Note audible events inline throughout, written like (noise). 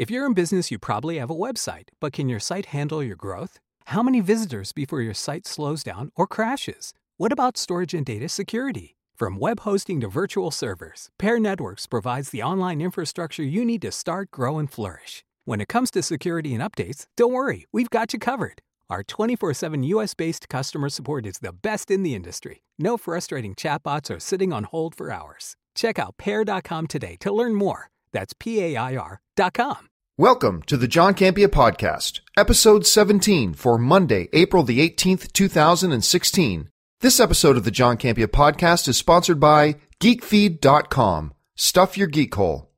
If you're in business, you probably have a website, but can your site handle your growth? How many visitors before your site slows down or crashes? What about storage and data security? From web hosting to virtual servers, Pair Networks provides the online infrastructure you need to start, grow, and flourish. When it comes to security and updates, don't worry, we've got you covered. Our 24 7 US based customer support is the best in the industry. No frustrating chatbots or sitting on hold for hours. Check out pair.com today to learn more. That's P A I R.com. Welcome to the John Campea Podcast, episode 17 for Monday, April the 18th, 2016. This episode of the John Campea Podcast is sponsored by GeekFeed.com. Stuff your geek hole.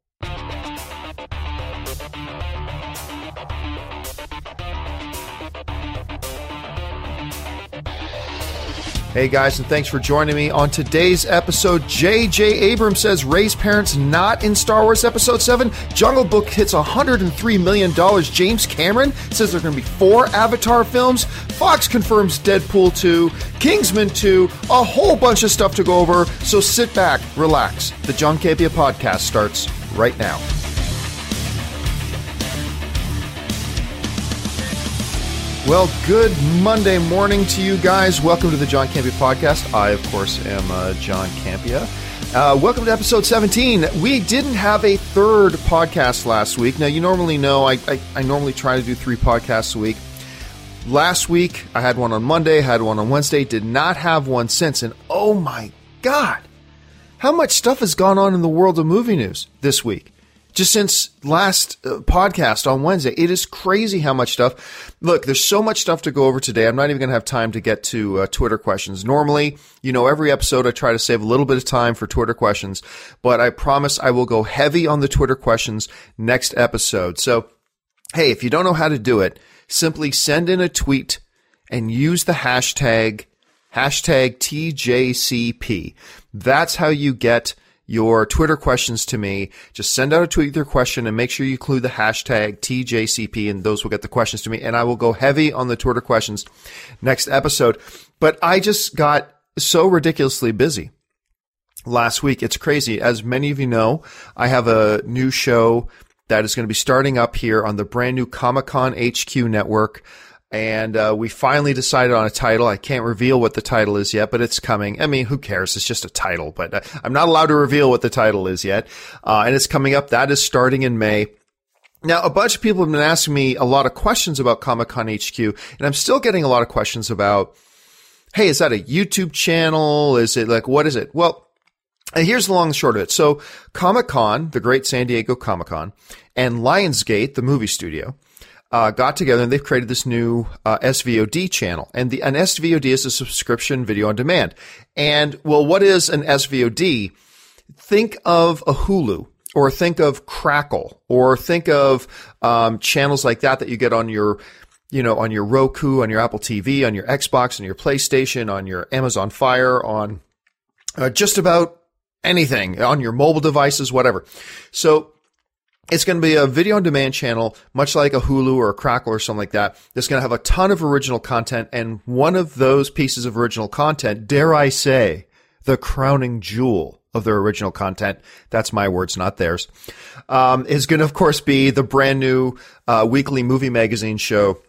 Hey guys, and thanks for joining me on today's episode. J.J. Abrams says Rey's parents not in Star Wars Episode 7. Jungle Book hits $103 million. James Cameron says there are going to be four Avatar films. Fox confirms Deadpool 2, Kingsman 2, a whole bunch of stuff to go over. So sit back, relax. The John Campea podcast starts right now. Well, good Monday morning to you guys. Welcome to the John Campea podcast. I, of course, am uh, John Campea. Uh, welcome to episode 17. We didn't have a third podcast last week. Now, you normally know I, I, I normally try to do three podcasts a week. Last week, I had one on Monday, had one on Wednesday, did not have one since. And oh my God, how much stuff has gone on in the world of movie news this week? Just since last uh, podcast on Wednesday. It is crazy how much stuff. Look, there's so much stuff to go over today. I'm not even going to have time to get to uh, Twitter questions. Normally, you know, every episode I try to save a little bit of time for Twitter questions, but I promise I will go heavy on the Twitter questions next episode. So, hey, if you don't know how to do it, simply send in a tweet and use the hashtag hashtag TJCP. That's how you get your Twitter questions to me. Just send out a tweet with your question and make sure you include the hashtag TJCP and those will get the questions to me. And I will go heavy on the Twitter questions next episode. But I just got so ridiculously busy last week. It's crazy. As many of you know, I have a new show that is going to be starting up here on the brand new Comic Con HQ network and uh, we finally decided on a title. I can't reveal what the title is yet, but it's coming. I mean, who cares? It's just a title, but uh, I'm not allowed to reveal what the title is yet. Uh, and it's coming up. That is starting in May. Now, a bunch of people have been asking me a lot of questions about Comic Con HQ, and I'm still getting a lot of questions about, hey, is that a YouTube channel? Is it like, what is it? Well, here's the long and short of it. So, Comic Con, the great San Diego Comic Con, and Lionsgate, the movie studio, uh, got together and they've created this new uh, SVOD channel. And the an SVOD is a subscription video on demand. And well, what is an SVOD? Think of a Hulu or think of Crackle or think of um, channels like that that you get on your you know on your Roku, on your Apple TV, on your Xbox, on your PlayStation, on your Amazon Fire, on uh, just about anything on your mobile devices, whatever. So it's going to be a video on demand channel, much like a Hulu or a Crackle or something like that. That's going to have a ton of original content. And one of those pieces of original content, dare I say, the crowning jewel of their original content. That's my words, not theirs. Um, is going to, of course, be the brand new uh, weekly movie magazine show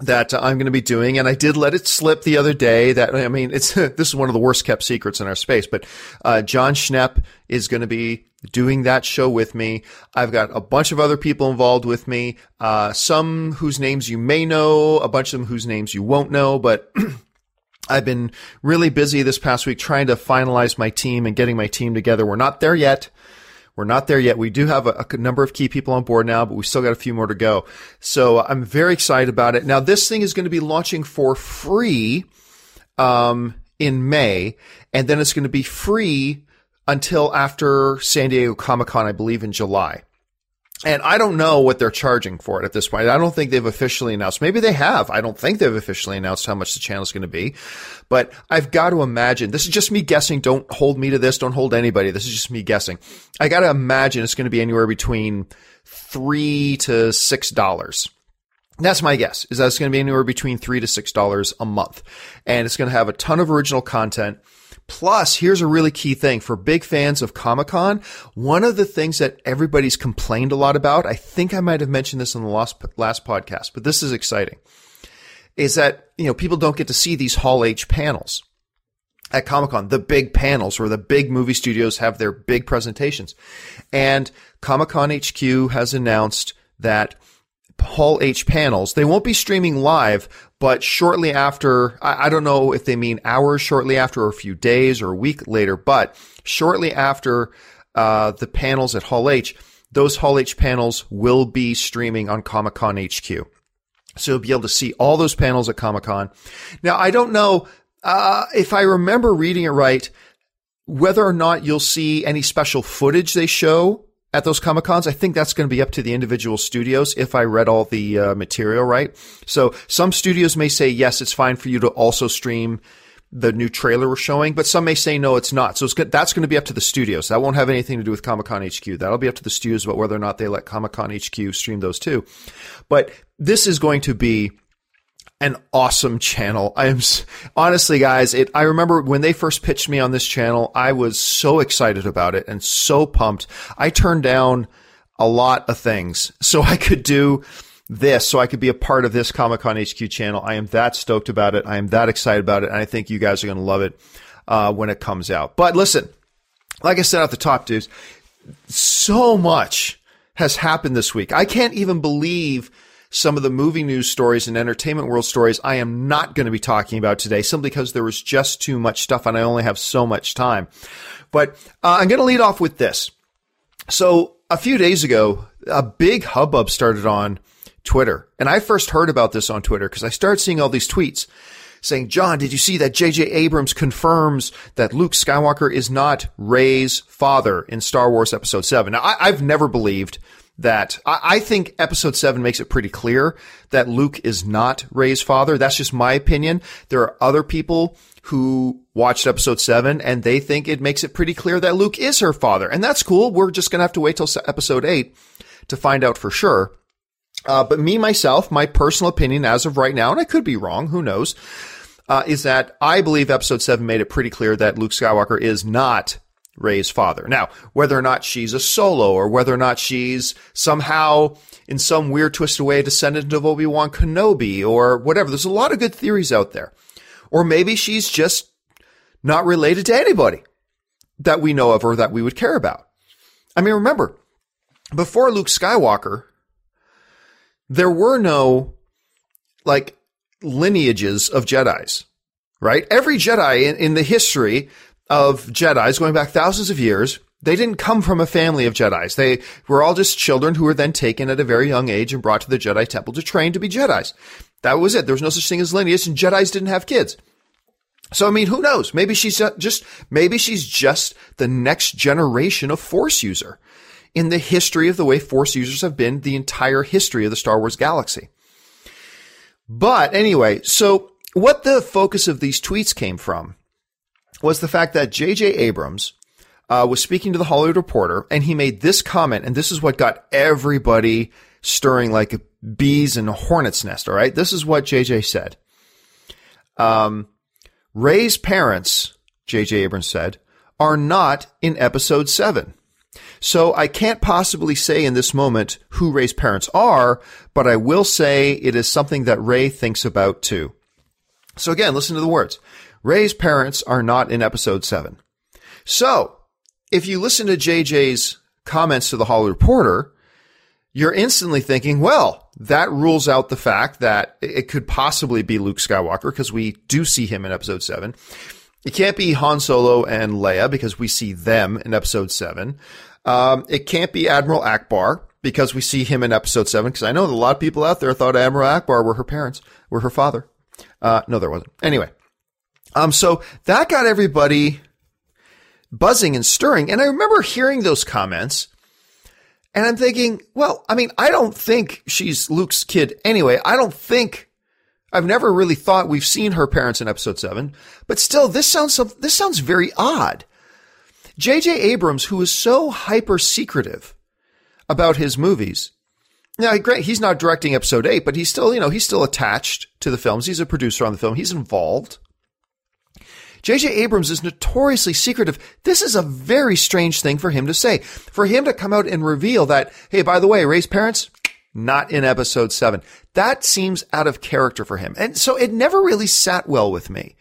that I'm going to be doing. And I did let it slip the other day that, I mean, it's, (laughs) this is one of the worst kept secrets in our space, but, uh, Jon Schnepp is going to be doing that show with me. I've got a bunch of other people involved with me, uh, some whose names you may know, a bunch of them whose names you won't know, but (clears throat) I've been really busy this past week trying to finalize my team and getting my team together. We're not there yet. We're not there yet. We do have a, a, number of key people on board now, but we still got a few more to go. So I'm very excited about it. Now, this thing is going to be launching for free um, in May, and then it's going to be free until after San Diego Comic Con, I believe, in July. And I don't know what they're charging for it at this point. I don't think they've officially announced. Maybe they have. I don't think they've officially announced how much the channel is going to be. But I've got to imagine, this is just me guessing. Don't hold me to this. Don't hold anybody. This is just me guessing. I got to imagine it's going to be anywhere between three to six dollars. That's my guess. Is that it's going to be anywhere between three to six dollars a month, and it's going to have a ton of original content. Plus, here's a really key thing for big fans of Comic Con. One of the things that everybody's complained a lot about, I think I might have mentioned this in the last, last podcast, but this is exciting, is that, you know, people don't get to see these Hall H panels at Comic Con, the big panels where the big movie studios have their big presentations. And Comic Con HQ has announced that Hall H panels. They won't be streaming live, but shortly after, I, I, don't know if they mean hours shortly after or a few days or a week later, but shortly after uh, the panels at Hall H, those Hall H panels will be streaming on Comic Con HQ. So you'll be able to see all those panels at Comic Con. Now, I don't know uh, if I remember reading it right, whether or not you'll see any special footage they show at those Comic Cons. I think that's going to be up to the individual studios if I read all the uh, material right. So some studios may say, yes, it's fine for you to also stream the new trailer we're showing, but some may say, no, it's not. So it's good. that's going to be up to the studios. That won't have anything to do with Comic Con HQ. That'll be up to the studios about whether or not they let Comic Con HQ stream those too. But this is going to be an awesome channel. I am honestly, guys, it, I remember when they first pitched me on this channel, I was so excited about it and so pumped. I turned down a lot of things (laughs) so I could do this, so I could be a part of this Comic Con HQ channel. I am that stoked about it. I am that excited about it. And I think you guys are going to love it, uh, when it comes out. But listen, like I said at the top, dudes, so much has happened this week. I can't even believe some of the movie news stories and entertainment world stories I am not going to be talking about today simply because there was just too much stuff and I only have so much time. But uh, I'm going to lead off with this. So a few days ago, a big hubbub started on Twitter. And I first heard about this on Twitter because I started seeing all these tweets saying, John, did you see that J.J. Abrams confirms that Luke Skywalker is not Rey's father in Star Wars Episode 7? Now, I, have never believed that I, I, think episode seven makes it pretty clear that Luke is not Rey's father. That's just my opinion. There are other people who watched episode seven and they think it makes it pretty clear that Luke is her father. And that's cool. We're just going to have to wait till episode eight to find out for sure. Uh, but me, myself, my personal opinion as of right now, and I could be wrong, who knows, uh, is that I believe episode seven made it pretty clear that Luke Skywalker is not Rey's father. Now, whether or not she's a solo or whether or not she's somehow in some weird twisted way a descendant of Obi-Wan Kenobi or whatever. There's a lot of good theories out there. Or maybe she's just not related to anybody that we know of or that we would care about. I mean, remember, before Luke Skywalker, there were no like lineages of Jedi's, right? Every Jedi in, in the history of Jedi's going back thousands of years. They didn't come from a family of Jedi's. They were all just children who were then taken at a very young age and brought to the Jedi Temple to train to be Jedi's. That was it. There was no such thing as lineage and Jedi's didn't have kids. So, I mean, who knows? Maybe she's just, maybe she's just the next generation of Force user in the history of the way Force users have been the entire history of the Star Wars galaxy. But anyway, so what the focus of these tweets came from was the fact that J.J. Abrams uh, was speaking to the Hollywood Reporter, and he made this comment, and this is what got everybody stirring like bees in a hornet's nest. All right, this is what J.J. said. Um, Rey's parents, J.J. Abrams said, are not in Episode Seven. So I can't possibly say in this moment who Rey's parents are, but I will say it is something that Rey thinks about too. So again, listen to the words. Rey's parents are not in episode seven. So if you listen to JJ's comments to the Hollywood Reporter, you're instantly thinking, well, that rules out the fact that it could possibly be Luke Skywalker because we do see him in episode seven. It can't be Han Solo and Leia because we see them in episode seven. Um, it can't be Admiral Ackbar because we see him in episode seven. Because I know a lot of people out there thought Admiral Ackbar were her parents, were her father. Uh, no, there wasn't. Anyway, um, so that got everybody buzzing and stirring. And I remember hearing those comments And I'm thinking, well, I mean, I don't think she's Luke's kid anyway. I don't think I've never really thought we've seen her parents in episode seven, but still, this sounds this sounds very odd. J.J. Abrams, who is so hyper secretive about his movies, now, great, he's not directing episode eight, but he's still, you know, he's still attached to the films. He's a producer on the film. He's involved. J.J. Abrams is notoriously secretive. This is a very strange thing for him to say. For him to come out and reveal that, hey, by the way, Rey's parents, not in episode seven. That seems out of character for him. And so it never really sat well with me.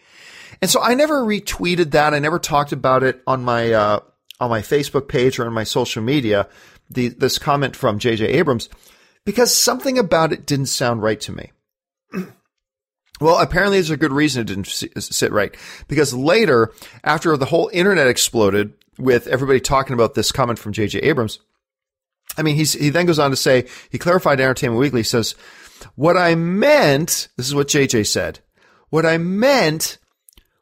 And so I never retweeted that. I never talked about it on my, uh, on my Facebook page or on my social media, the, this comment from J.J. Abrams, because something about it didn't sound right to me. Well, apparently there's a good reason it didn't sit right because later, after the whole internet exploded with everybody talking about this comment from J.J. Abrams, I mean, he's, he then goes on to say, he clarified Entertainment Weekly, he says, what I meant, this is what JJ said, what I meant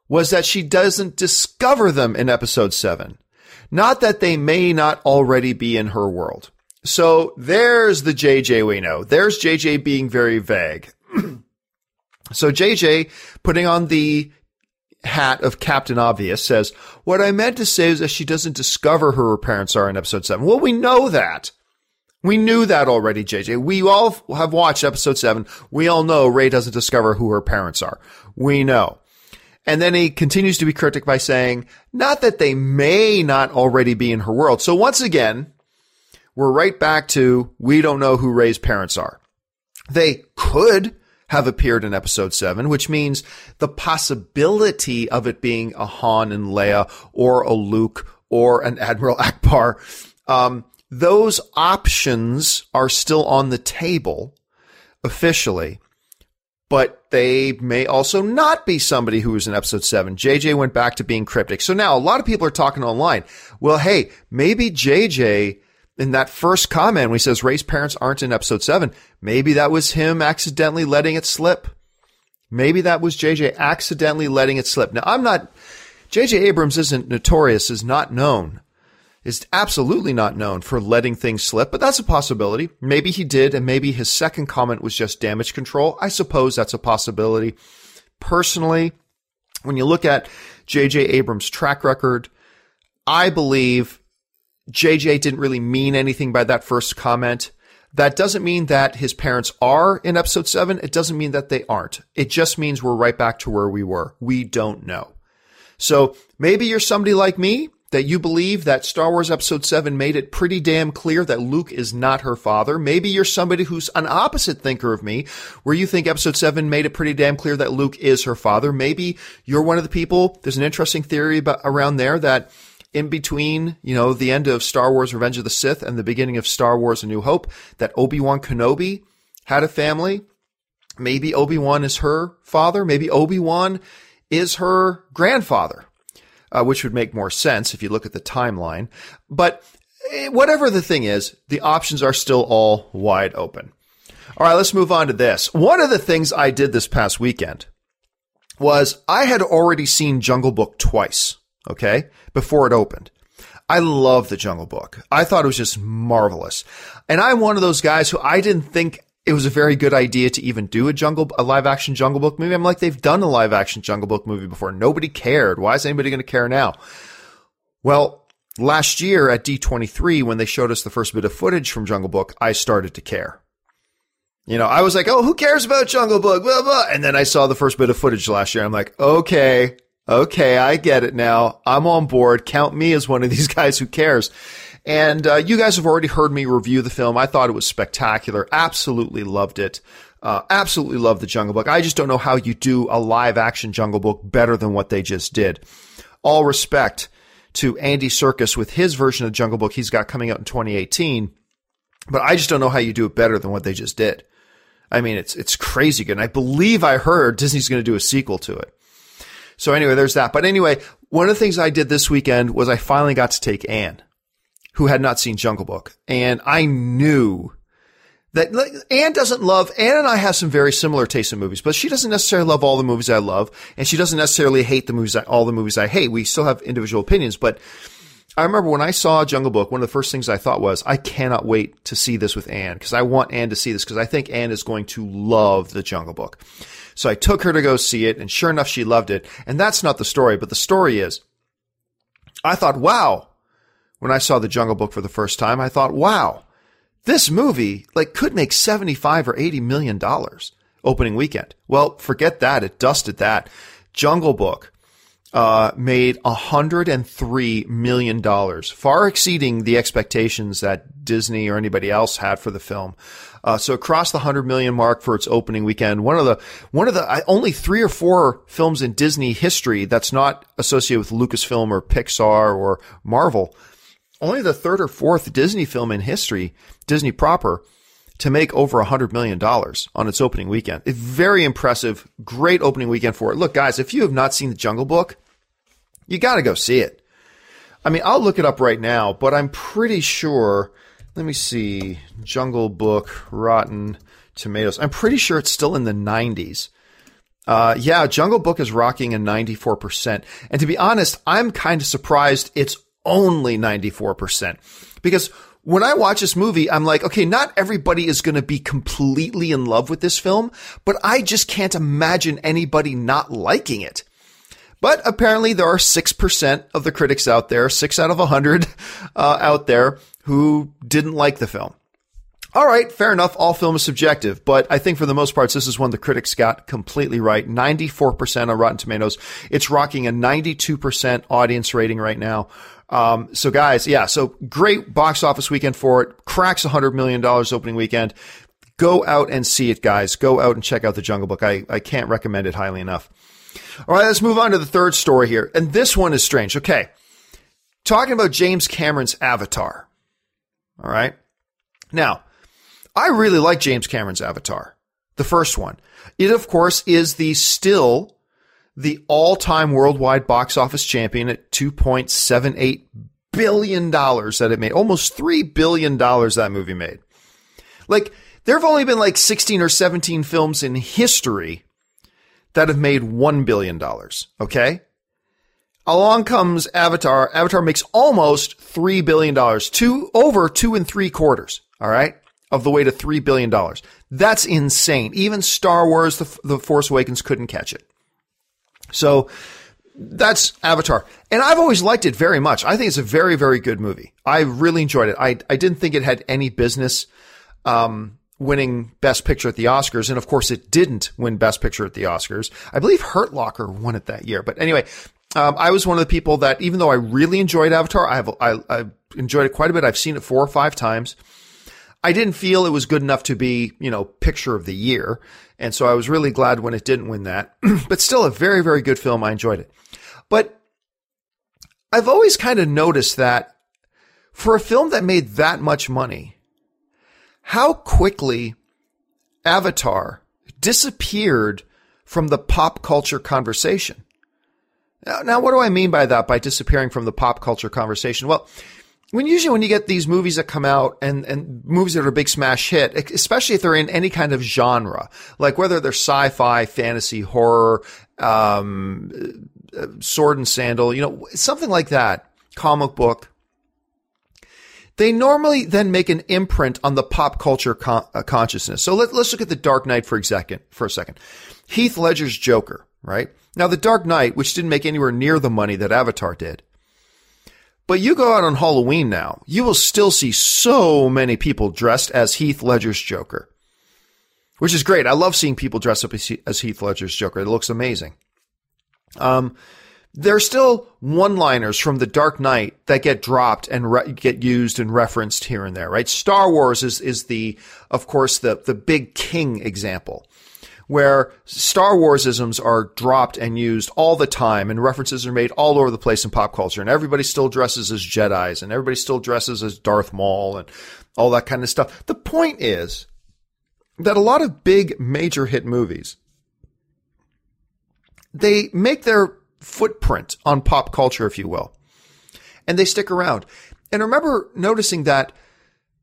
was that she doesn't discover them in episode seven. Not that they may not already be in her world. So there's the JJ we know. There's JJ being very vague. (clears throat) So JJ, putting on the hat of Captain Obvious, says, What I meant to say is that she doesn't discover who her parents are in episode 7. Well, we know that. We knew that already, JJ. We all have watched episode 7. We all know Rey doesn't discover who her parents are. We know. And then he continues to be cryptic by saying, not that they may not already be in her world. So once again, we're right back to we don't know who Rey's parents are. They could have appeared in episode seven, which means the possibility of it being a Han and Leia or a Luke or an Admiral (laughs) Ackbar, um, those options are still on the table officially, but they may also not be somebody who was in episode seven. JJ went back to being cryptic. So now a lot of people are talking online. Well, hey, maybe JJ in that first comment when he says Rey's parents aren't in episode seven, maybe that was him accidentally letting it slip. Maybe that was JJ accidentally letting it slip. Now I'm not, JJ Abrams isn't notorious, is not known, is absolutely not known for letting things slip, but that's a possibility. Maybe he did, and maybe his second comment was just damage control. I suppose that's a possibility. Personally, when you look at JJ Abrams' track record, I believe JJ didn't really mean anything by that first comment. That doesn't mean that his parents are in episode seven. It doesn't mean that they aren't. It just means we're right back to where we were. We don't know. So maybe you're somebody like me that you believe that Star Wars episode seven made it pretty damn clear that Luke is not her father. Maybe you're somebody who's an opposite thinker of me, where you think episode seven made it pretty damn clear that Luke is her father. Maybe you're one of the people. There's an interesting theory about, around there that in between, you know, the end of Star Wars Revenge of the Sith and the beginning of Star Wars A New Hope, that Obi-Wan Kenobi had a family. Maybe Obi-Wan is her father. Maybe Obi-Wan is her grandfather, uh, which would make more sense if you look at the timeline. But eh, whatever the thing is, the options are still all wide open. All right, let's move on to this. One of the things I did this past weekend was I had already seen Jungle Book twice okay, before it opened. I love the Jungle Book. I thought it was just marvelous. And I'm one of those guys who I didn't think it was a very good idea to even do a jungle, a live action Jungle Book movie. I'm like, they've done a live action Jungle Book movie before. Nobody cared. Why is anybody going to care now? Well, last year at D23, when they showed us the first bit of footage from Jungle Book, I started to care. You know, I was like, oh, who cares about Jungle Book? Blah, blah. And then I saw the first bit of footage last year. I'm like, okay, Okay, I get it now. I'm on board. Count me as one of these (laughs) guys who cares. And uh, you guys have already heard me review the film. I thought it was spectacular. Absolutely loved it. Uh, absolutely love the Jungle Book. I just don't know how you do a live action Jungle Book better than what they just did. All respect to Andy Serkis with his version of Jungle Book he's got coming out in 2018. But I just don't know how you do it better than what they just did. I mean, it's it's crazy good. And I believe I heard Disney's going to do a sequel to it. So anyway, there's that. But anyway, one of the things I did this weekend was I finally got to take Anne, who had not seen Jungle Book. And I knew that like, Anne doesn't love, Anne and I have some very similar tastes in movies, but she doesn't necessarily love all the movies I love. And she doesn't necessarily hate the movies, I, all the movies I hate. We still have individual opinions, but I remember when I saw Jungle Book, one of the first things I thought was, I cannot wait to see this with Anne because I want Anne to see this because I think Anne is going to love the Jungle Book. So I took her to go see it, and sure enough, she loved it. And that's not the story, but the story is, I thought, wow. When I saw the Jungle Book for the first time, I thought, wow, this movie like could make 75 or 80 million dollars opening weekend. Well, forget that. It dusted that. Jungle Book uh, made $103 million, far exceeding the expectations that Disney or anybody else had for the film. Uh, so it crossed the 100 million mark for its opening weekend. One of the, one of the, only three or four films in Disney history that's not associated with Lucasfilm or Pixar or Marvel. Only the third or fourth Disney film in history, Disney proper, to make over a $100 million on its opening weekend. Very impressive. Great opening weekend for it. Look, guys, if you have not seen The Jungle Book, you got to go see it. I mean, I'll look it up right now, but I'm pretty sure. Let me see. Jungle Book, Rotten Tomatoes. I'm pretty sure it's still in the 90s. Uh, yeah, Jungle Book is rocking a 94%. And to be honest, I'm kind of surprised it's only 94%. Because when I watch this movie, I'm like, okay, not everybody is going to be completely in love with this film, but I just can't imagine anybody not liking it. But apparently there are 6% of the critics out there, 6 out of 100 uh, out there who didn't like the film. All right, fair enough. All film is subjective, but I think for the most part, this is one the critics got completely right. 94% on Rotten Tomatoes. It's rocking a 92% audience rating right now. Um, so guys, yeah, so great box office weekend for it. Cracks $100 million opening weekend. Go out and see it, guys. Go out and check out the Jungle Book. I, I can't recommend it highly enough. All right, let's move on to the third story here. And this one is strange. Okay. Talking about James Cameron's Avatar. All right. Now, I really like James Cameron's Avatar, the first one. It, of course, is the still the all-time worldwide box office champion at 2.78 billion dollars that it made. Almost 3 billion dollars that movie made. Like there have only been like 16 or 17 films in history that have made $1 billion. Okay. Along comes Avatar. Avatar makes almost $3 billion, two, over two and three quarters. All right. Of the way to $3 billion. That's insane. Even Star Wars, the, the Force Awakens couldn't catch it. So that's Avatar. And I've always liked it very much. I think it's a very, very good movie. I really enjoyed it. I, I didn't think it had any business, um, winning Best Picture at the Oscars. And of course, it didn't win Best Picture at the Oscars. I believe Hurt Locker won it that year. But anyway, um, I was one of the people that, even though I really enjoyed Avatar, I have, I, I enjoyed it quite a bit. I've seen it four or five times. I didn't feel it was good enough to be, you know, picture of the year. And so I was really glad when it didn't win that, (clears throat) but still a very, very good film. I enjoyed it. But I've always kind of noticed that for a film that made that much money, how quickly Avatar disappeared from the pop culture conversation. Now, now, what do I mean by that, by disappearing from the pop culture conversation? Well, when usually when you get these movies that come out and, and movies that are a big smash hit, especially if they're in any kind of genre, like whether they're sci-fi, fantasy, horror, um, uh, sword and sandal, you know, something like that, comic book, they normally then make an imprint on the pop culture con- uh, consciousness. So let, us look at the Dark Knight for a second. For a second, Heath Ledger's Joker, right? Now, the Dark Knight, which didn't make anywhere near the money that Avatar did, but you go out on Halloween now, you will still see so many people dressed as Heath Ledger's Joker, which is great. I love seeing people dress up as Heath Ledger's Joker. It looks amazing. Um, there's still one-liners from The Dark Knight that get dropped and re- get used and referenced here and there, right? Star Wars is is the, of course, the the big king example where Star Warsisms are dropped and used all the time and references are made all over the place in pop culture and everybody still dresses as Jedi's and everybody still dresses as Darth Maul and all that kind of stuff. The point is that a lot of big major hit movies they make their footprint on pop culture, if you will, and they stick around. And remember noticing that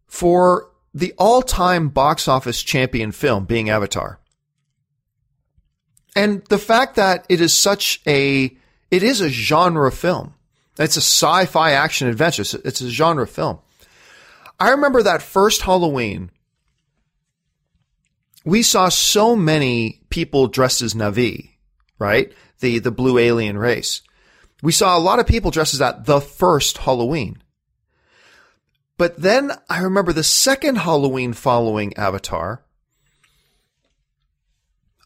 for the all-time box office champion film being Avatar, and the fact that it is such a, it is a genre film. It's a sci-fi action adventure. It's, a genre film. I remember that first Halloween. We saw so many people dressed as Na'vi, right? The the blue alien race. We saw a lot of people dressed as that the first Halloween. But then I remember the second Halloween following Avatar.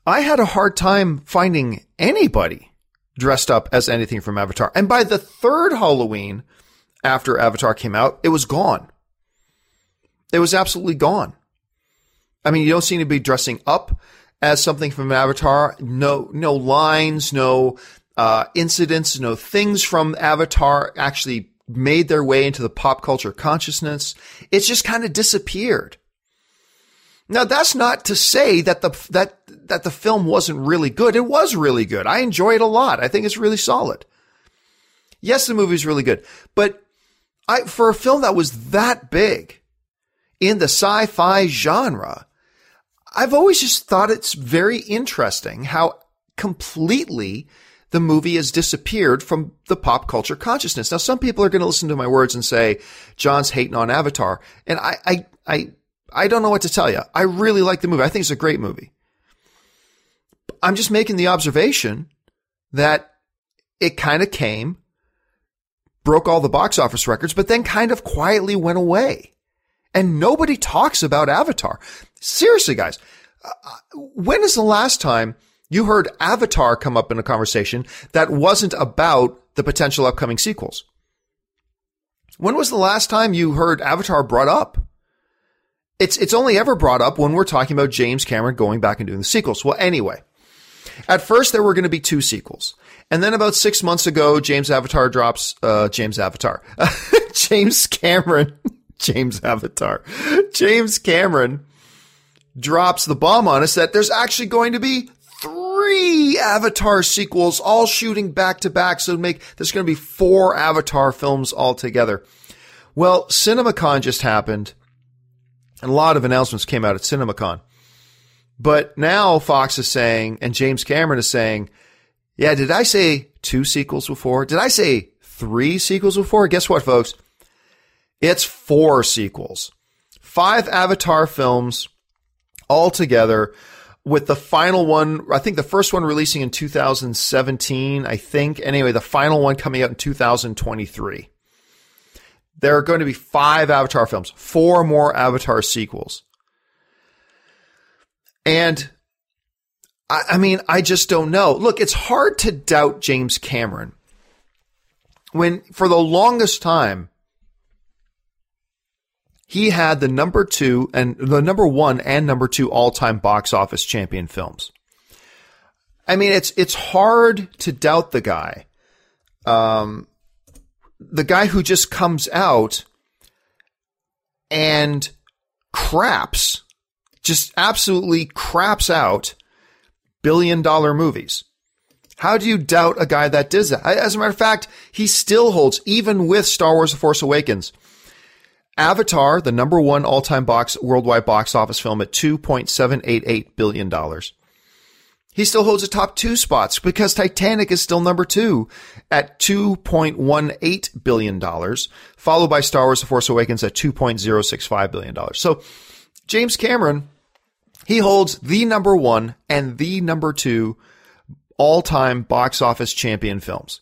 I had a hard time finding anybody dressed up as anything from Avatar. And by the third Halloween after Avatar came out, it was gone. It was absolutely gone. I mean, you don't seem to be dressing up as something from Avatar. No, no lines, no uh, incidents, no things from Avatar actually made their way into the pop culture consciousness. It's just kind of disappeared. Now that's not to say that the that that the film wasn't really good. It was really good. I enjoy it a lot. I think it's really solid. Yes, the movie's really good, but I for a film that was that big in the sci-fi genre, I've always just thought it's very interesting how completely the movie has disappeared from the pop culture consciousness. Now, some people are going to listen to my words and say, John's hating on Avatar. And I, I, I, I don't know what to tell you. I really like the movie. I think it's a great movie. I'm just making the observation that it kind of came, broke all the box office records, but then kind of quietly went away. And nobody talks about Avatar. Seriously, guys, uh, when is the last time you heard Avatar come up in a conversation that wasn't about the potential upcoming sequels. When was the last time you heard Avatar brought up? It's, it's only ever brought up when we're talking about James Cameron going back and doing the sequels. Well, anyway, at first there were going to be two sequels. And then about six months ago, James Avatar drops, uh, James Avatar, (laughs) James Cameron, (laughs) James Avatar, James Cameron drops the bomb on us that there's actually going to be three Avatar sequels, all shooting back to back. So make there's going to be four Avatar films altogether. Well, CinemaCon just happened, and a lot of announcements came out at CinemaCon. But now Fox is saying, and James Cameron is saying, yeah, did I say two sequels before? Did I say three sequels before? Guess what, folks? It's four sequels. Five Avatar films altogether with the final one, I think the first one releasing in 2017, I think. Anyway, the final one coming out in 2023. There are going to be five Avatar films, four more Avatar sequels. And I, I mean, I just don't know. Look, it's hard to doubt James Cameron when for the longest time, he had the number two and the number one and number two all time box office champion films. I mean, it's, it's hard to doubt the guy. Um, the guy who just comes out and craps, just absolutely craps out billion dollar movies. How do you doubt a guy that does that? As a matter of fact, he still holds, even with Star Wars The Force Awakens, Avatar, the number one all-time box worldwide box office film at $2.788 billion. He still holds the top two spots because Titanic is still number two at $2.18 billion, followed by Star Wars The Force Awakens at $2.065 billion. So James Cameron, he holds the number one and the number two all-time box office champion films.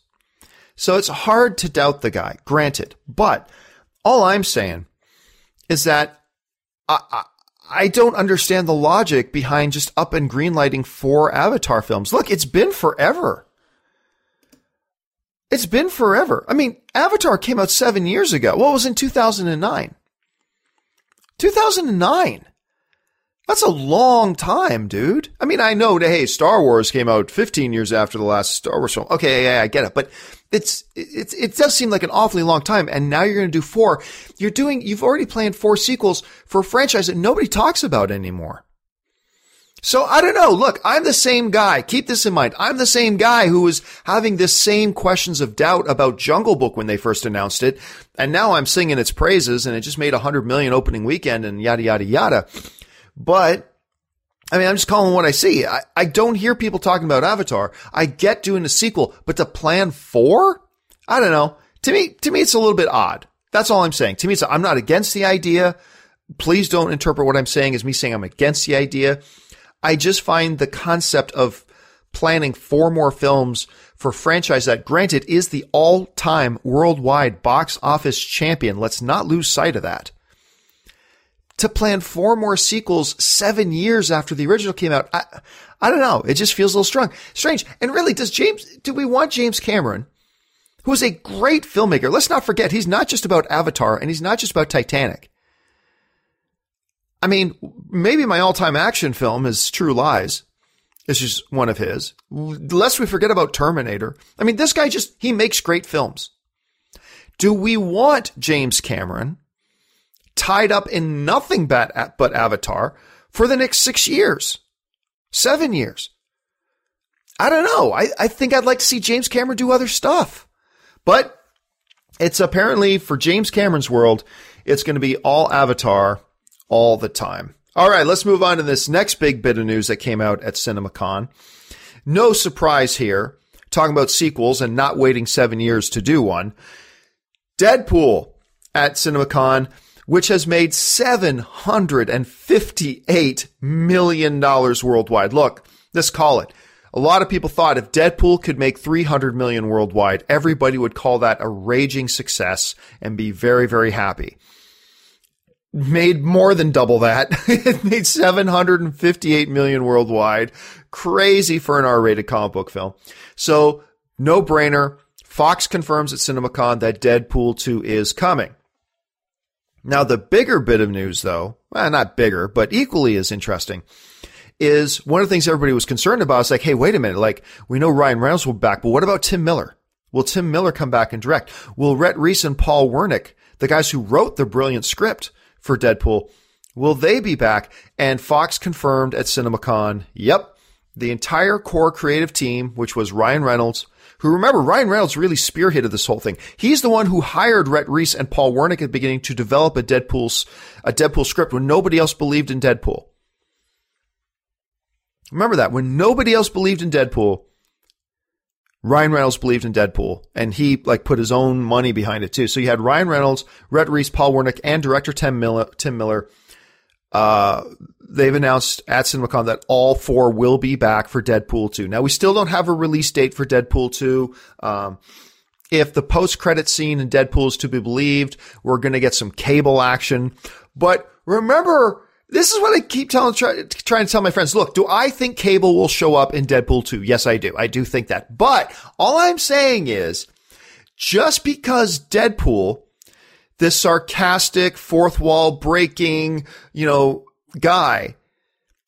So it's hard to doubt the guy, granted, but all I'm saying is that I, I, I don't understand the logic behind just up and greenlighting four Avatar films. Look, it's been forever. It's been forever. I mean, Avatar came out seven years ago. What was in 2009? 2009. That's a long time, dude. I mean, I know, hey, Star Wars came out 15 years after the last Star Wars film. Okay, yeah, I get it. But it's, it's, it does seem like an awfully long time. And now you're going to do four. You're doing, you've already planned four sequels for a franchise that nobody talks about anymore. So I don't know. Look, I'm the same guy. Keep this in mind. I'm the same guy who was having the same questions of doubt about Jungle Book when they first announced it. And now I'm singing its praises and it just made a hundred million opening weekend and yada, yada, yada. But I mean, I'm just calling what I see. I, I don't hear people talking about Avatar. I get doing a sequel, but to plan four? I don't know. To me, to me, it's a little bit odd. That's all I'm saying. To me, it's, I'm not against the idea. Please don't interpret what I'm saying as me saying I'm against the idea. I just find the concept of planning four more films for franchise that granted is the all-time worldwide box office champion. Let's not lose sight of that. To plan four more sequels seven years after the original came out, I, I don't know. It just feels a little strong, strange. And really, does James, do we want James Cameron, who is a great filmmaker? Let's not forget, he's not just about Avatar and he's not just about Titanic. I mean, maybe my all-time action film is True Lies. It's just one of his. Lest we forget about Terminator. I mean, this guy just, he makes great films. Do we want James Cameron tied up in nothing but, but Avatar for the next six years? Seven years? I don't know. I, I think I'd like to see James Cameron do other stuff. But it's apparently for James Cameron's world, it's going to be all Avatar all the time. All right, let's move on to this next big bit of news that came out at CinemaCon. No surprise here, talking about sequels and not waiting seven years to do one. Deadpool at CinemaCon, which has made $758 million worldwide. Look, let's call it. A lot of people thought if Deadpool could make 300 million worldwide, everybody would call that a raging success and be very, very happy made more than double that. (laughs) it made 758 million worldwide. Crazy for an R-rated comic book film. So no brainer. Fox confirms at CinemaCon that Deadpool 2 is coming. Now the bigger bit of news though, well, not bigger, but equally as interesting is one of the things everybody was concerned about is like, hey, wait a minute. Like we know Ryan Reynolds will be back, but what about Tim Miller? Will Tim Miller come back and direct? Will Rhett Reese and Paul Wernick, the guys who wrote the brilliant script, for Deadpool. Will they be back? And Fox confirmed at CinemaCon, yep, the entire core creative team, which was Ryan Reynolds, who remember Ryan Reynolds really spearheaded this whole thing. He's the one who hired Rhett Reese and Paul Wernick at the beginning to develop a Deadpool's a Deadpool script when nobody else believed in Deadpool. Remember that when nobody else believed in Deadpool, Ryan Reynolds believed in Deadpool and he like put his own money behind it too. So you had Ryan Reynolds, Rhett Reese, Paul Wernick, and director Tim Miller. Tim Miller. Uh, they've announced at CinemaCon that all four will be back for Deadpool 2. Now we still don't have a release date for Deadpool 2. Um, if the post-credit scene in Deadpool is to be believed, we're going to get some cable action. But remember, this is what I keep telling, try, trying to tell my friends. Look, do I think Cable will show up in Deadpool 2? Yes, I do. I do think that. But all I'm saying is just because Deadpool, this sarcastic, fourth wall breaking, you know, guy,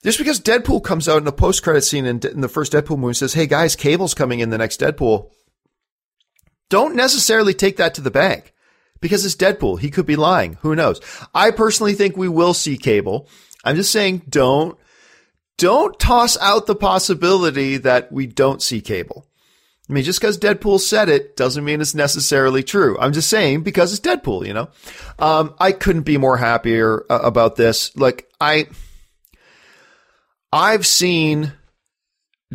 just because Deadpool comes out in a post credit scene in, in the first Deadpool movie and says, Hey guys, Cable's coming in the next Deadpool. Don't necessarily take that to the bank because it's Deadpool. He could be lying. Who knows? I personally think we will see Cable. I'm just saying don't, don't toss out the possibility that we don't see Cable. I mean, just because Deadpool said it doesn't mean it's necessarily true. I'm just saying because it's Deadpool, you know? Um, I couldn't be more happier uh, about this. Like, I, I've seen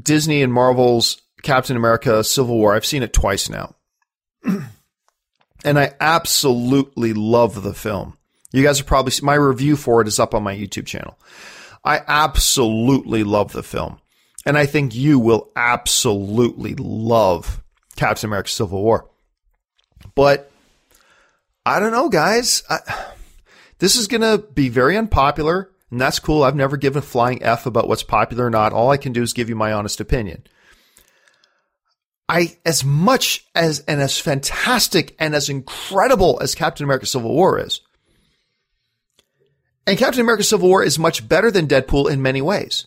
Disney and Marvel's Captain America Civil War. I've seen it twice now. (clears throat) and I absolutely love the film. You guys are probably my review for it is up on my YouTube channel. I absolutely love the film. And I think you will absolutely love Captain America Civil War. But I don't know, guys. I, this is going to be very unpopular, and that's cool. I've never given a flying F about what's popular or not. All I can do is give you my honest opinion. I, as much as, and as fantastic and as incredible as Captain America Civil War is, and Captain America Civil War is much better than Deadpool in many ways.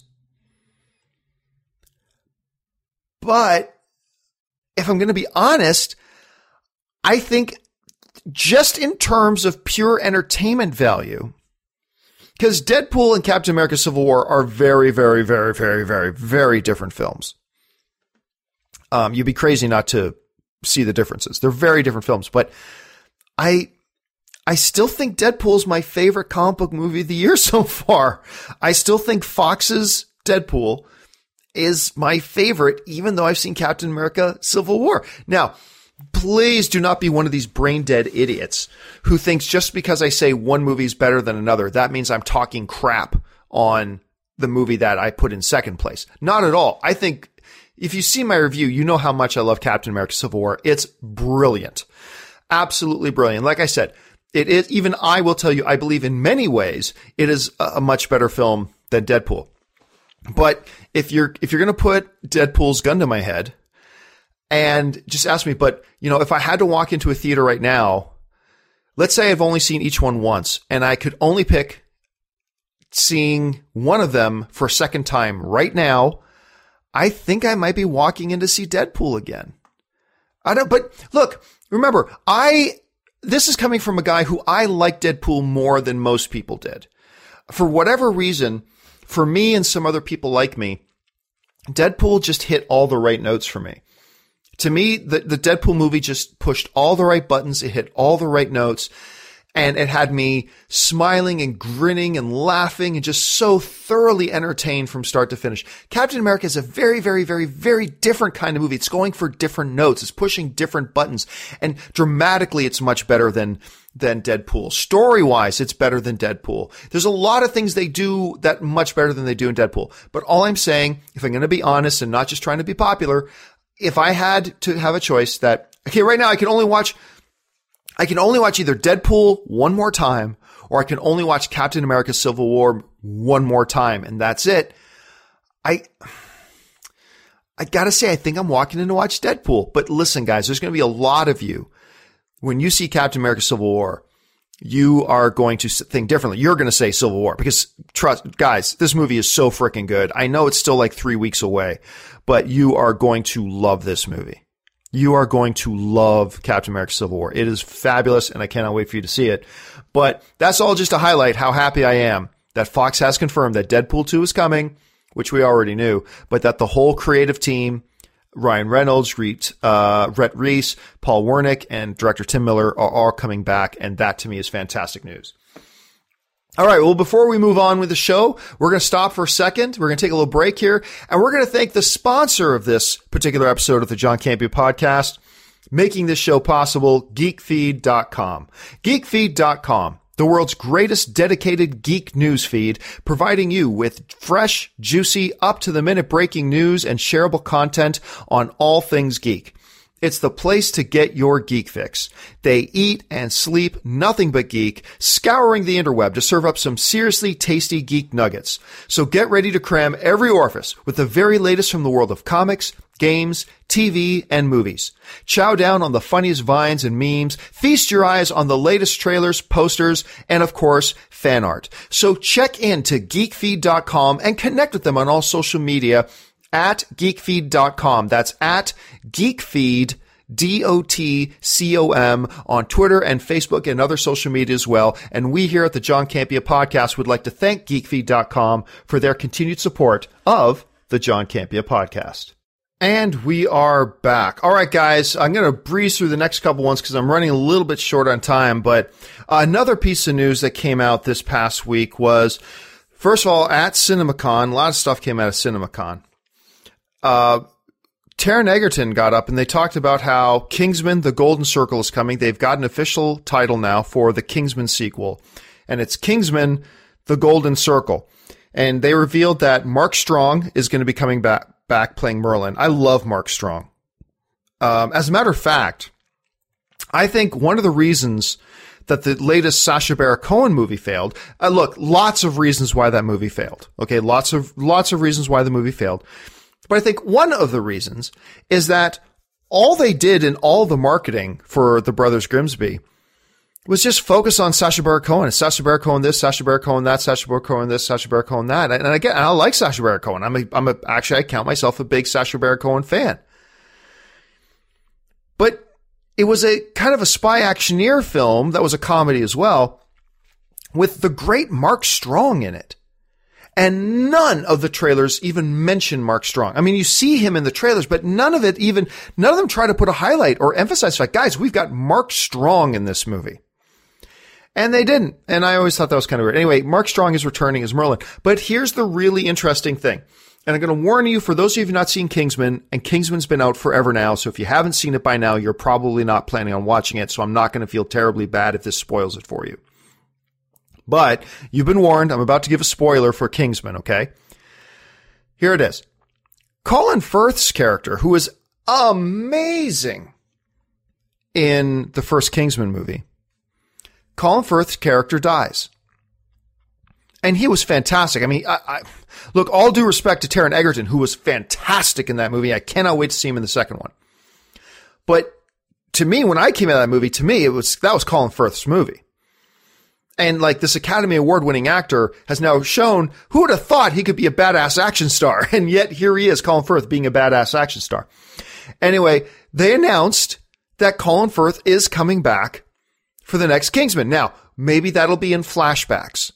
But if I'm going to be honest, I think just in terms of pure entertainment value, because Deadpool and Captain America Civil War are very, very, very, very, very, very different films. Um, you'd be crazy not to see the differences. They're very different films, but I, I still think Deadpool is my favorite comic book movie of the year (laughs) so far. I still think Fox's Deadpool is my favorite, even though I've seen Captain America Civil War. Now, please do not be one of these brain dead idiots who thinks just because I say one movie is better than another, that means I'm talking crap on the movie that I put in second place. Not at all. I think if you see my review, you know how much I love Captain America Civil War. It's brilliant. Absolutely brilliant. Like I said, it is, even I will tell you, I believe in many ways it is a much better film than Deadpool. But if you're, if you're to put Deadpool's gun to my head and just ask me, but you know, if I had to walk into a theater right now, let's say I've only seen each one once and I could only pick seeing one of them for a second time right now, I think I might be walking in to see Deadpool again. I don't, but look, remember, I, this is coming from a guy who I like Deadpool more than most people did. For whatever reason, for me and some other people like me, Deadpool just hit all the right notes for me. To me, the, the Deadpool movie just pushed all the right buttons. It hit all the right notes and it had me smiling and grinning and laughing and just so thoroughly entertained from start to finish. Captain America is a very, very, very, very different kind of movie. It's going for different notes. It's pushing different buttons and dramatically it's much better than than Deadpool. Story wise, it's better than Deadpool. There's a lot of things they do that much better than they do in Deadpool. But all I'm saying, if I'm going to be honest and not just trying to be popular, if I had to have a choice that, okay, right now I can only watch I can only watch either Deadpool one more time or I can only watch Captain America Civil War one more time and that's it. I, I gotta say, I think I'm walking in to watch Deadpool. But listen, guys, there's going to be a lot of you when you see Captain America Civil War, you are going to think differently. You're going to say Civil War because trust, guys, this movie is so freaking good. I know it's still like three weeks away, but you are going to love this movie you are going to love Captain America Civil War. It is fabulous and I cannot wait for you to see it. But that's all just to highlight how happy I am that Fox has confirmed that Deadpool 2 is coming, which we already knew, but that the whole creative team, Ryan Reynolds, Rhett, uh, Rhett Reese, Paul Wernick, and director Tim Miller are all coming back. And that to me is fantastic news. All right. Well, before we move on with the show, we're going to stop for a second. We're going to take a little break here and we're going to thank the sponsor of this particular episode of the John Campea podcast, making this show possible, geekfeed.com. Geekfeed.com the world's greatest dedicated geek news feed, providing you with fresh, juicy, up to the minute breaking news and shareable content on all things geek. It's the place to get your geek fix. They eat and sleep nothing but geek, scouring the interweb to serve up some seriously tasty geek nuggets. So get ready to cram every orifice with the very latest from the world of comics, games, TV, and movies. Chow down on the funniest vines and memes, feast your eyes on the latest trailers, posters, and of course, fan art. So check in to geekfeed.com and connect with them on all social media at geekfeed.com. That's at geekfeed, D-O-T-C-O-M on Twitter and Facebook and other social media as well. And we here at the John Campea podcast would like to thank geekfeed.com for their continued support of the John Campea podcast. And we are back. All right, guys, I'm going to breeze through the next couple ones because I'm running a little bit short on time. But another piece of news that came out this past week was, first of all, at CinemaCon, a lot of stuff came out of CinemaCon uh, Taron Egerton got up and they talked about how Kingsman: The Golden Circle is coming. They've got an official title now for the Kingsman sequel, and it's Kingsman: The Golden Circle. And they revealed that Mark Strong is going to be coming back back playing Merlin. I love Mark Strong. Um, as a matter of fact, I think one of the reasons that the latest Sacha Baron Cohen movie failed. Uh, look, lots of reasons why that movie failed. Okay, lots of lots of reasons why the movie failed. But I think one of the reasons is that all they did in all the marketing for the Brothers Grimsby was just focus on Sacha Baron Cohen. Sacha Baron Cohen this, Sacha Baron Cohen that, Sacha Baron Cohen this, Sacha Baron Cohen that. And again, I like Sacha Baron Cohen. I'm a, I'm a, actually, I count myself a big Sacha Baron Cohen fan. But it was a kind of a spy actioneer film that was a comedy as well with the great Mark Strong in it. And none of the trailers even mention Mark Strong. I mean, you see him in the trailers, but none of it even, none of them try to put a highlight or emphasize like, guys, we've got Mark Strong in this movie. And they didn't. And I always thought that was kind of weird. Anyway, Mark Strong is returning as Merlin. But here's the really interesting thing. And I'm going to warn you for those of you who've not seen Kingsman, and Kingsman's been out forever now. So if you haven't seen it by now, you're probably not planning on watching it. So I'm not going to feel terribly bad if this spoils it for you. But you've been warned. I'm about to give a spoiler for Kingsman, okay? Here it is. Colin Firth's character, who is amazing in the first Kingsman movie, Colin Firth's character dies. And he was fantastic. I mean, I, I, look, all due respect to Taron Egerton, who was fantastic in that movie. I cannot wait to see him in the second one. But to me, when I came out of that movie, to me, it was, that was Colin Firth's movie. And like this Academy Award winning actor has now shown who would have thought he could be a badass action star. (laughs) And yet here he is, Colin Firth being a badass action star. Anyway, they announced that Colin Firth is coming back for the next Kingsman. Now, maybe that'll be in flashbacks.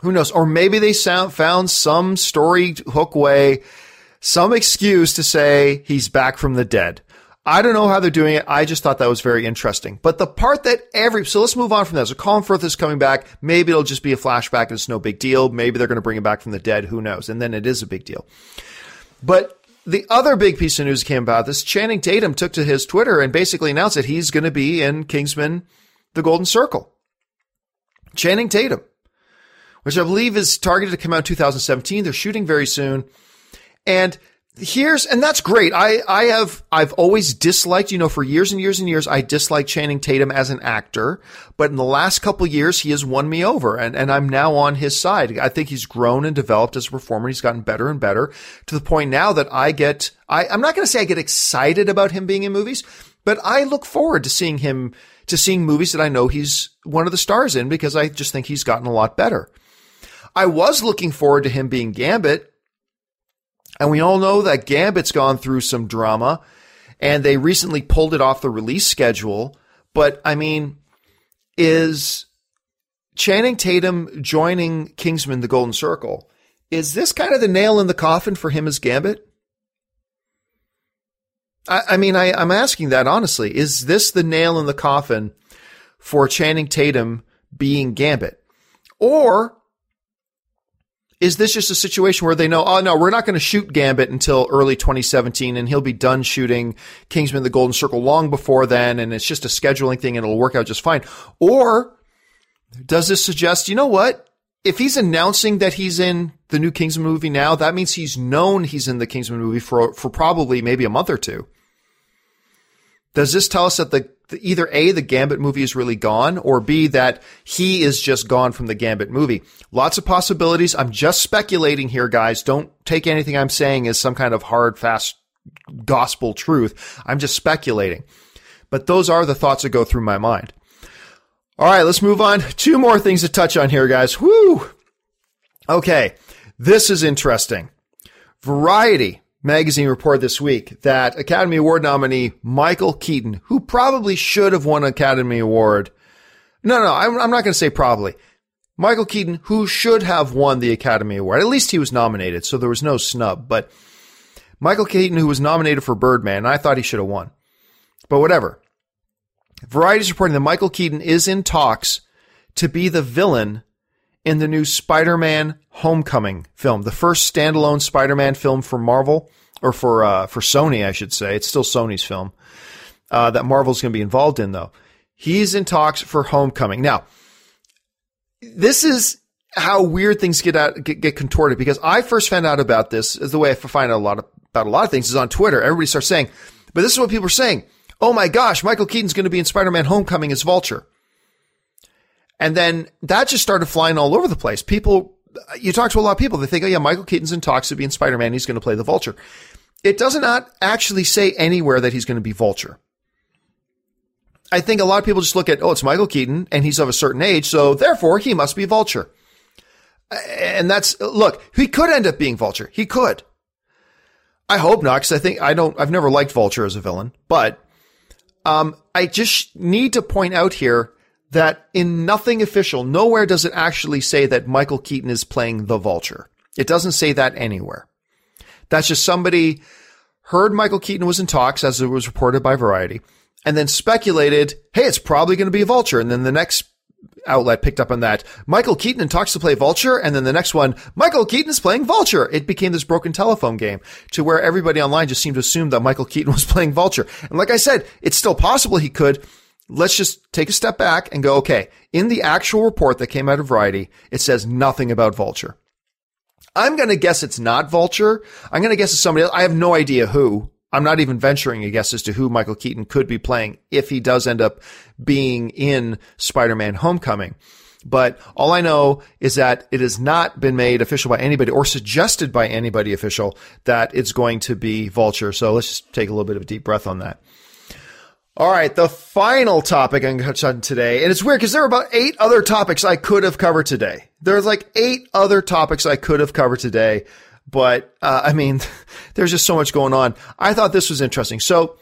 Who knows? Or maybe they sound, found some story hook way, some excuse to say he's back from the dead. I don't know how they're doing it. I just thought that was very interesting. But the part that every, so let's move on from that. So Colin Firth is coming back. Maybe it'll just be a flashback and it's no big deal. Maybe they're going to bring him back from the dead. Who knows? And then it is a big deal. But the other big piece of news came about this. Channing Tatum took to his Twitter and basically announced that he's going to be in Kingsman, The Golden Circle. Channing Tatum, which I believe is targeted to come out in 2017. They're shooting very soon. And here's and that's great. I I have I've always disliked, you know, for years and years and years I disliked Channing Tatum as an actor, but in the last couple years he has won me over and and I'm now on his side. I think he's grown and developed as a performer. He's gotten better and better to the point now that I get I I'm not going to say I get excited about him being in movies, but I look forward to seeing him to seeing movies that I know he's one of the stars in because I just think he's gotten a lot better. I was looking forward to him being Gambit and we all know that Gambit's gone through some drama and they recently pulled it off the release schedule. But I mean, is Channing Tatum joining Kingsman the Golden Circle? Is this kind of the nail in the coffin for him as Gambit? I, I mean, I, I'm asking that honestly. Is this the nail in the coffin for Channing Tatum being Gambit? Or is this just a situation where they know, oh no, we're not going to shoot Gambit until early 2017 and he'll be done shooting Kingsman the Golden Circle long before then and it's just a scheduling thing and it'll work out just fine? Or does this suggest, you know what? If he's announcing that he's in the new Kingsman movie now, that means he's known he's in the Kingsman movie for, for probably maybe a month or two. Does this tell us that the either A, the Gambit movie is really gone, or B, that he is just gone from the Gambit movie. Lots of possibilities. I'm just speculating here, guys. Don't take anything I'm saying as some kind of hard, fast gospel truth. I'm just speculating. But those are the thoughts that go through my mind. All right, let's move on. Two more things to touch on here, guys. Whoo! Okay, this is interesting. Variety magazine report this week that Academy Award nominee Michael Keaton, who probably should have won an Academy Award. No, no, I'm, I'm not going to say probably. Michael Keaton, who should have won the Academy Award. At least he was nominated, so there was no snub. But Michael Keaton, who was nominated for Birdman, I thought he should have won. But whatever. Variety is reporting that Michael Keaton is in talks to be the villain in the new Spider-Man Homecoming film, the first standalone Spider-Man film for Marvel or for uh, for Sony, I should say. It's still Sony's film uh, that Marvel's going to be involved in, though. He's in talks for Homecoming. Now, this is how weird things get out get, get contorted because I first found out about this is the way I find out a lot of, about a lot of things is on Twitter. Everybody starts saying, but this is what people are saying. Oh my gosh, Michael Keaton's going to be in Spider-Man Homecoming as Vulture. And then that just started flying all over the place. People, you talk to a lot of people, they think, oh yeah, Michael Keaton's in talks to be in Spider-Man. He's going to play the Vulture. It does not actually say anywhere that he's going to be Vulture. I think a lot of people just look at, oh, it's Michael Keaton and he's of a certain age, so therefore he must be Vulture. And that's, look, he could end up being Vulture. He could. I hope not, because I think I don't, I've never liked Vulture as a villain, but, um, I just need to point out here that in nothing official, nowhere does it actually say that Michael Keaton is playing the Vulture. It doesn't say that anywhere. That's just somebody heard Michael Keaton was in talks, as it was reported by Variety, and then speculated, hey, it's probably going to be a Vulture. And then the next outlet picked up on that. Michael Keaton talks to play Vulture, and then the next one, Michael Keaton is playing Vulture. It became this broken telephone game to where everybody online just seemed to assume that Michael Keaton was (laughs) playing Vulture. And like I said, it's still possible he could. Let's just take a step back and go, okay, in the actual report that came out of Variety, it says nothing about Vulture. I'm going to guess it's not Vulture. I'm going to guess it's somebody else. I have no idea who. I'm not even venturing a guess as to who Michael Keaton could be playing if he does end up being in Spider-Man Homecoming. But all I know is that it has not been made official by anybody or suggested by anybody official that it's going to be Vulture. So let's just take a little bit of a deep breath on that. All right, the final topic I'm going to touch on today, and it's weird because there are about eight other topics I could have covered today. There's like eight other topics I could have covered today, but uh, I mean, (laughs) there's just so much going on. I thought this was interesting. So,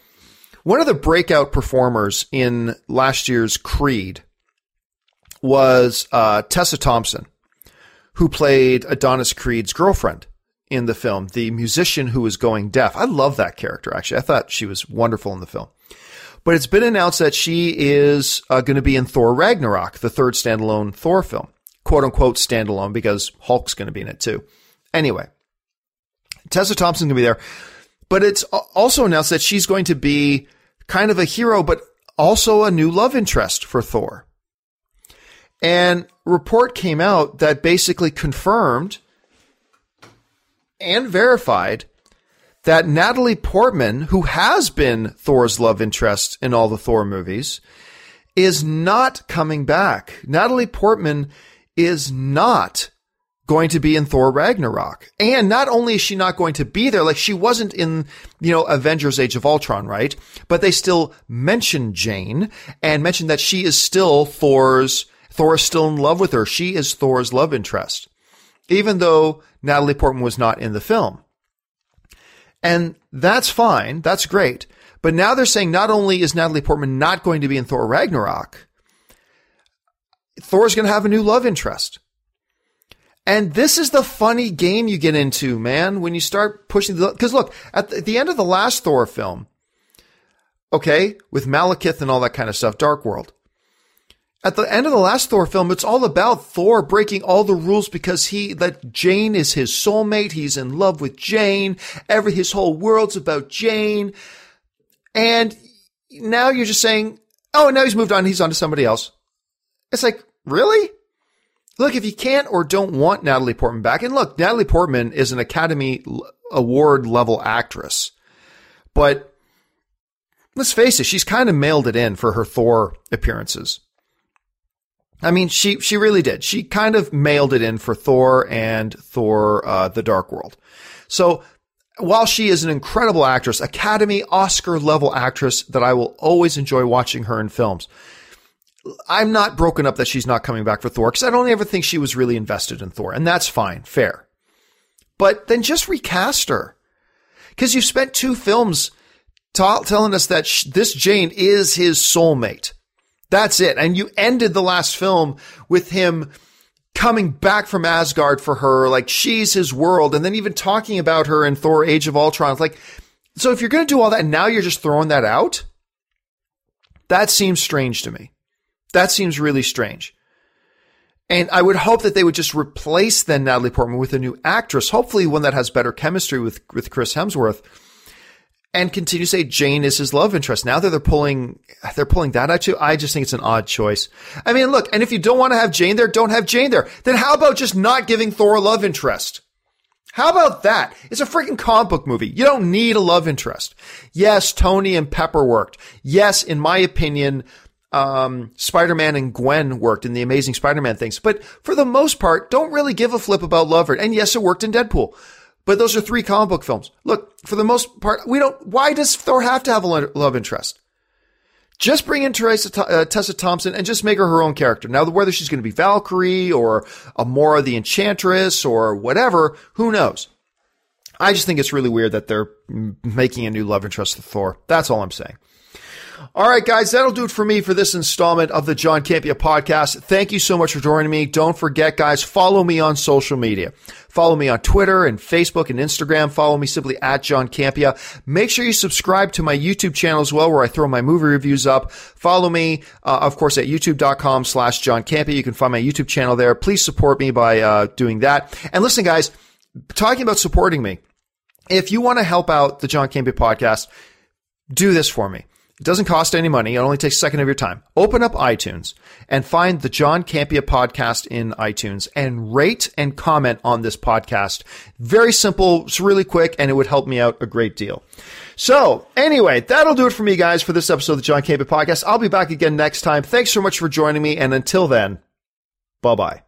one of the breakout performers in last year's Creed was uh, Tessa Thompson, who played Adonis Creed's girlfriend in the film, the musician who was going deaf. I love that character, actually. I thought she was wonderful in the film. But it's been announced that she is uh, going to be in Thor Ragnarok, the third standalone Thor film. Quote unquote standalone because Hulk's going to be in it too. Anyway, Tessa Thompson's going to be there. But it's also announced that she's going to be kind of a hero, but also a new love interest for Thor. And report came out that basically confirmed and verified that Natalie Portman, who has been Thor's love interest in all the Thor movies, is not coming back. Natalie Portman is not going to be in Thor Ragnarok. And not only is she not going to be there, like she wasn't in, you know, Avengers Age of Ultron, right? But they still mention Jane and mention that she is still Thor's, Thor is still in love with her. She is Thor's love interest. Even though Natalie Portman was not in the film. And that's fine. That's great. But now they're saying not only is Natalie Portman not going to be in Thor Ragnarok, Thor's going to have a new love interest. And this is the funny game you get into, man, when you start pushing the, cause look, at the, at the end of the last Thor film, okay, with Malekith and all that kind of stuff, Dark World, at the end of the last Thor film, it's all about Thor breaking all the rules because he that Jane is his soulmate. He's in love with Jane. Every his whole world's about Jane. And now you're just saying, oh, and now he's moved on. He's on to somebody else. It's like, really? Look, if you can't or don't want Natalie Portman back, and look, Natalie Portman is an Academy Award level actress, but let's face it, she's kind of mailed it in for her Thor appearances. I mean, she she really did. She kind of mailed it in for Thor and Thor: uh, The Dark World. So while she is an incredible actress, Academy Oscar level actress that I will always enjoy watching her in films, I'm not broken up that she's not coming back for Thor because I don't ever think she was really invested in Thor, and that's fine, fair. But then just recast her because you've spent two films telling us that sh- this Jane is his soulmate. That's it. And you ended the last film with him coming back from Asgard for her, like she's his world, and then even talking about her in Thor Age of Ultron. It's like, so if you're going to do all that and now you're just throwing that out, that seems strange to me. That seems really strange. And I would hope that they would just replace then Natalie Portman with a new actress, hopefully one that has better chemistry with, with Chris Hemsworth and continue to say Jane is his love interest. Now that they're pulling, they're pulling that out too. I just think it's an odd choice. I mean, look, and if you don't want to have Jane there, don't have Jane there. Then how about just not giving Thor a love interest? How about that? It's a freaking comic book movie. You don't need a love interest. Yes, Tony and Pepper worked. Yes, in my opinion, um, Spider-Man and Gwen worked in the Amazing Spider-Man things. But for the most part, don't really give a flip about love. And yes, it worked in Deadpool. But those are three comic book films. Look, for the most part, we don't, why does Thor have to have a love interest? Just bring in Teresa, uh, Tessa Thompson and just make her her own character. Now, whether she's going to be Valkyrie or Amora the Enchantress or whatever, who knows? I just think it's really weird that they're making a new love interest to Thor. That's all I'm saying. All right, guys, that'll do it for me for this installment of the John Campea podcast. Thank you so much for joining me. Don't forget, guys, follow me on social media. Follow me on Twitter and Facebook and Instagram. Follow me simply at John Campea. Make sure you subscribe to my YouTube channel as well, where I throw my movie reviews up. Follow me, uh, of course, at youtube.com slash John Campea. You can find my YouTube channel there. Please support me by uh, doing that. And listen, guys, talking about supporting me, if you want to help out the John Campea podcast, do this for me. It doesn't cost any money. It only takes a second of your time. Open up iTunes and find the John Campea podcast in iTunes and rate and comment on this podcast. Very simple. It's really quick and it would help me out a great deal. So anyway, that'll do it for me guys for this episode of the John Campea podcast. I'll be back again next time. Thanks so much for joining me. And until then, bye bye.